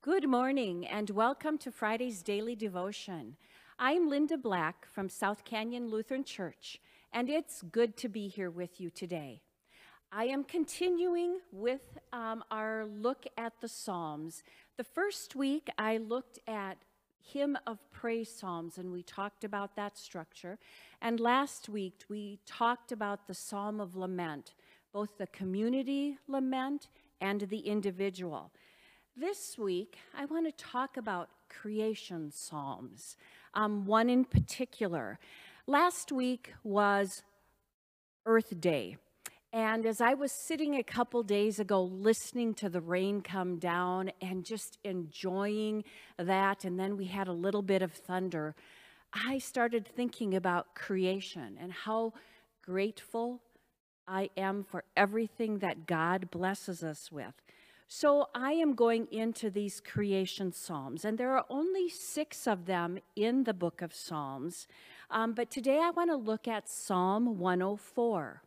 Good morning and welcome to Friday's daily devotion. I'm Linda Black from South Canyon Lutheran Church, and it's good to be here with you today. I am continuing with um, our look at the Psalms. The first week I looked at hymn of praise psalms and we talked about that structure. And last week we talked about the psalm of lament, both the community lament and the individual. This week, I want to talk about creation psalms, um, one in particular. Last week was Earth Day. And as I was sitting a couple days ago listening to the rain come down and just enjoying that, and then we had a little bit of thunder, I started thinking about creation and how grateful I am for everything that God blesses us with. So I am going into these creation psalms, and there are only six of them in the book of Psalms. Um, but today I want to look at Psalm 104.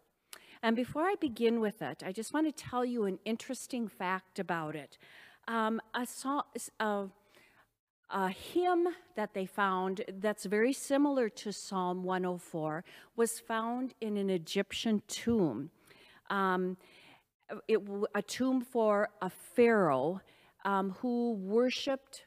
And before I begin with it, I just want to tell you an interesting fact about it. Um, a, a, a hymn that they found that's very similar to Psalm 104 was found in an Egyptian tomb. Um, it, a tomb for a pharaoh um, who worshipped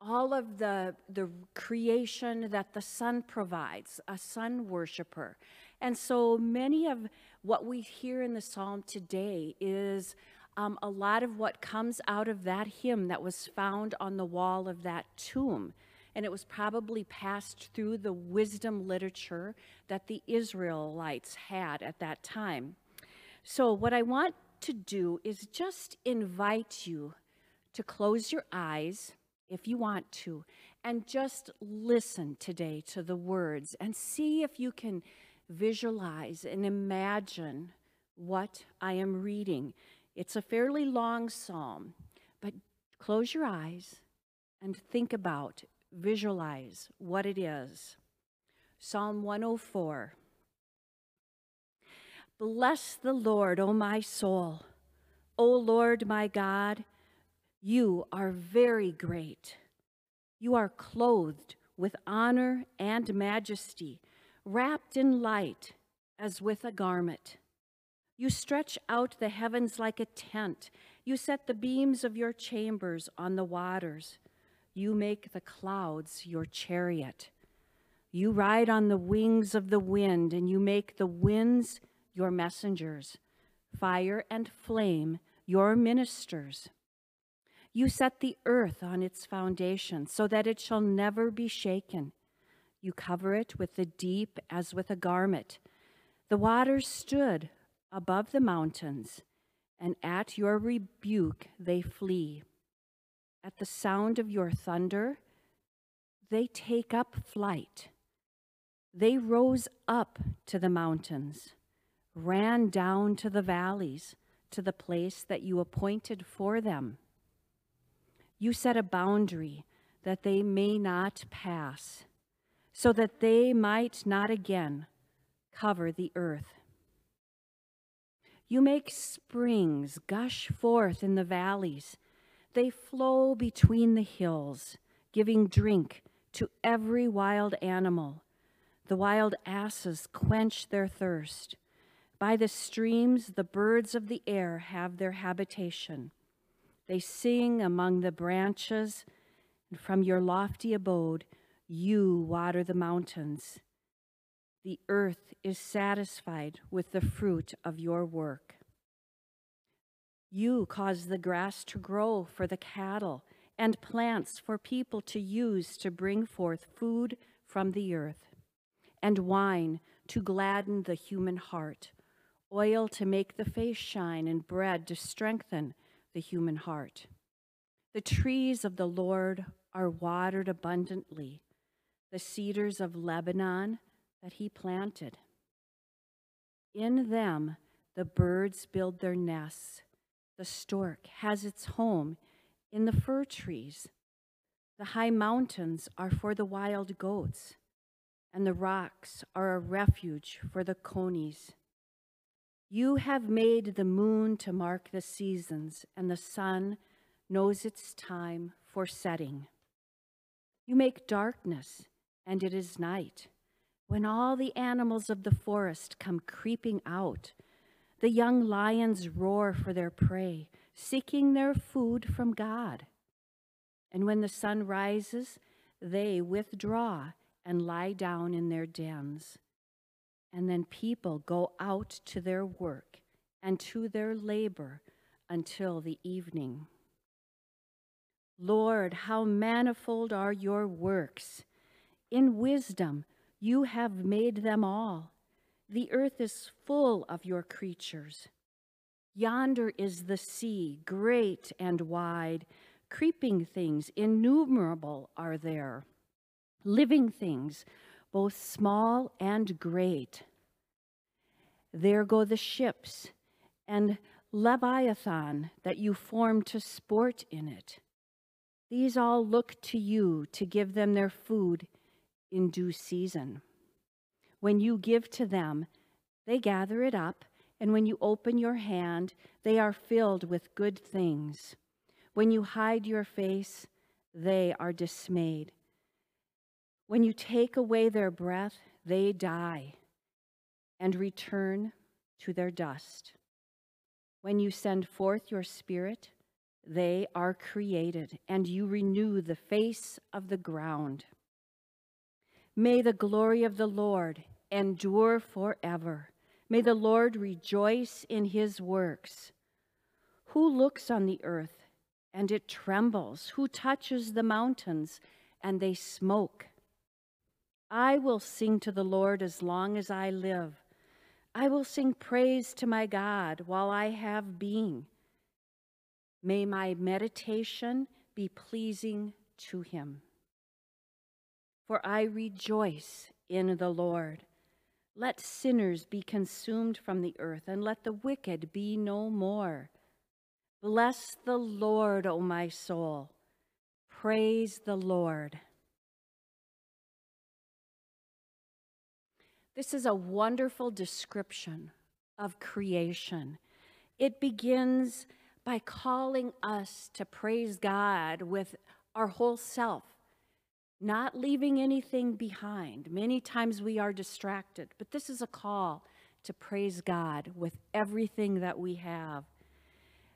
all of the, the creation that the sun provides, a sun worshiper. And so many of what we hear in the psalm today is um, a lot of what comes out of that hymn that was found on the wall of that tomb. And it was probably passed through the wisdom literature that the Israelites had at that time. So, what I want to do is just invite you to close your eyes if you want to and just listen today to the words and see if you can visualize and imagine what I am reading. It's a fairly long psalm, but close your eyes and think about, visualize what it is. Psalm 104. Bless the Lord, O my soul. O Lord my God, you are very great. You are clothed with honor and majesty, wrapped in light as with a garment. You stretch out the heavens like a tent. You set the beams of your chambers on the waters. You make the clouds your chariot. You ride on the wings of the wind, and you make the winds your messengers, fire and flame, your ministers. You set the earth on its foundation so that it shall never be shaken. You cover it with the deep as with a garment. The waters stood above the mountains, and at your rebuke they flee. At the sound of your thunder, they take up flight. They rose up to the mountains ran down to the valleys, to the place that you appointed for them. You set a boundary that they may not pass, so that they might not again cover the earth. You make springs gush forth in the valleys. They flow between the hills, giving drink to every wild animal. The wild asses quench their thirst. By the streams, the birds of the air have their habitation. They sing among the branches, and from your lofty abode, you water the mountains. The earth is satisfied with the fruit of your work. You cause the grass to grow for the cattle and plants for people to use to bring forth food from the earth, and wine to gladden the human heart oil to make the face shine, and bread to strengthen the human heart. The trees of the Lord are watered abundantly, the cedars of Lebanon that he planted. In them the birds build their nests. The stork has its home in the fir trees. The high mountains are for the wild goats, and the rocks are a refuge for the conies. You have made the moon to mark the seasons, and the sun knows its time for setting. You make darkness, and it is night. When all the animals of the forest come creeping out, the young lions roar for their prey, seeking their food from God. And when the sun rises, they withdraw and lie down in their dens. And then people go out to their work and to their labor until the evening. Lord, how manifold are your works! In wisdom you have made them all. The earth is full of your creatures. Yonder is the sea, great and wide. Creeping things, innumerable are there. Living things, both small and great. There go the ships and Leviathan that you formed to sport in it. These all look to you to give them their food in due season. When you give to them, they gather it up, and when you open your hand, they are filled with good things. When you hide your face, they are dismayed. When you take away their breath, they die and return to their dust. When you send forth your spirit, they are created, and you renew the face of the ground. May the glory of the Lord endure forever. May the Lord rejoice in his works. Who looks on the earth and it trembles? Who touches the mountains and they smoke? I will sing to the Lord as long as I live. I will sing praise to my God while I have being. May my meditation be pleasing to him for I rejoice in the Lord. Let sinners be consumed from the earth, and let the wicked be no more. Bless the Lord, O my soul. Praise the Lord. This is a wonderful description of creation. It begins by calling us to praise God with our whole self not leaving anything behind. Many times we are distracted, but this is a call to praise God with everything that we have.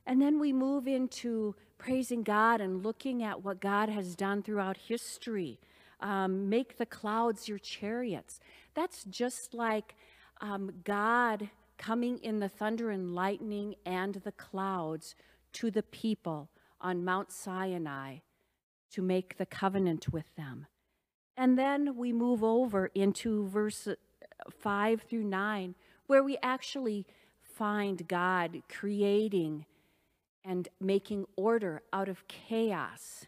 And then we move into praising God and looking at what God has done throughout history. Um, make the clouds your chariots. That's just like um, God coming in the thunder and lightning and the clouds to the people on Mount Sinai to make the covenant with them. And then we move over into verse 5 through 9, where we actually find God creating and making order out of chaos.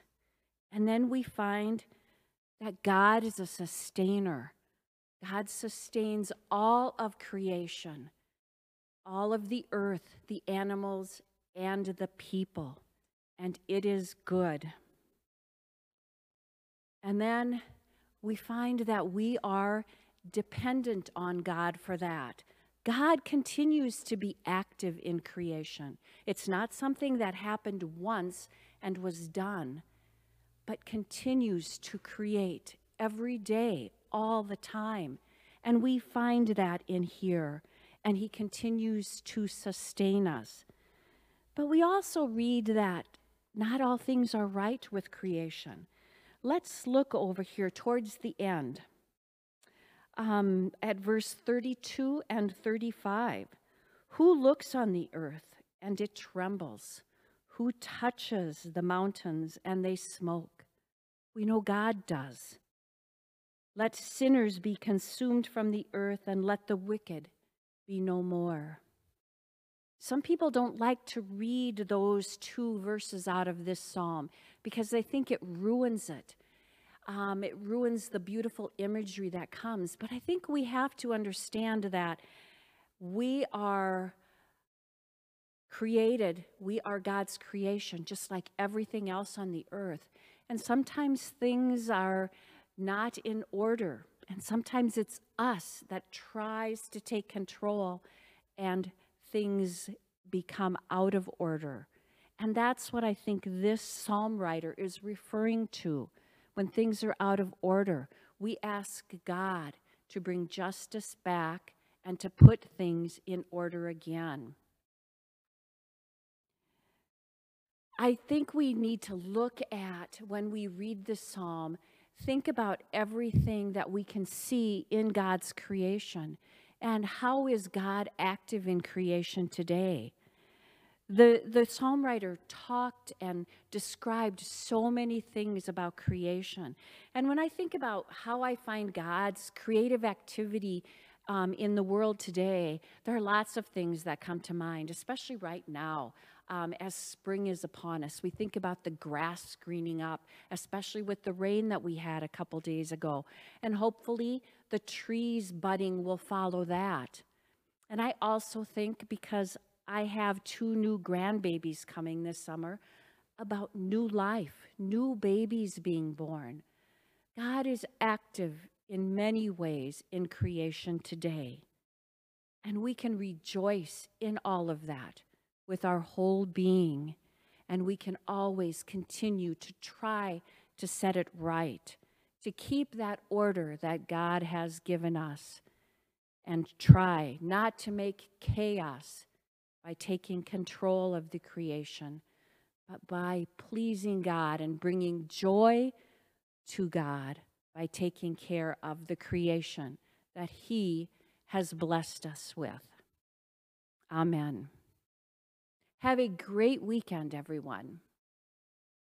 And then we find that God is a sustainer. God sustains all of creation, all of the earth, the animals, and the people, and it is good. And then we find that we are dependent on God for that. God continues to be active in creation. It's not something that happened once and was done, but continues to create every day, all the time. And we find that in here, and He continues to sustain us. But we also read that not all things are right with creation. Let's look over here towards the end um, at verse 32 and 35. Who looks on the earth and it trembles? Who touches the mountains and they smoke? We know God does. Let sinners be consumed from the earth and let the wicked be no more. Some people don't like to read those two verses out of this psalm because they think it ruins it. Um, it ruins the beautiful imagery that comes. But I think we have to understand that we are created, we are God's creation, just like everything else on the earth. And sometimes things are not in order. And sometimes it's us that tries to take control and things become out of order. And that's what I think this psalm writer is referring to. When things are out of order, we ask God to bring justice back and to put things in order again. I think we need to look at when we read the psalm, think about everything that we can see in God's creation and how is God active in creation today. The, the psalm writer talked and described so many things about creation. And when I think about how I find God's creative activity um, in the world today, there are lots of things that come to mind, especially right now um, as spring is upon us. We think about the grass greening up, especially with the rain that we had a couple days ago. And hopefully, the trees budding will follow that. And I also think, because I have two new grandbabies coming this summer, about new life, new babies being born. God is active in many ways in creation today. And we can rejoice in all of that with our whole being, and we can always continue to try to set it right, to keep that order that God has given us, and try not to make chaos by taking control of the creation, but by pleasing God and bringing joy to God by taking care of the creation that He has blessed us with. Amen. Have a great weekend, everyone.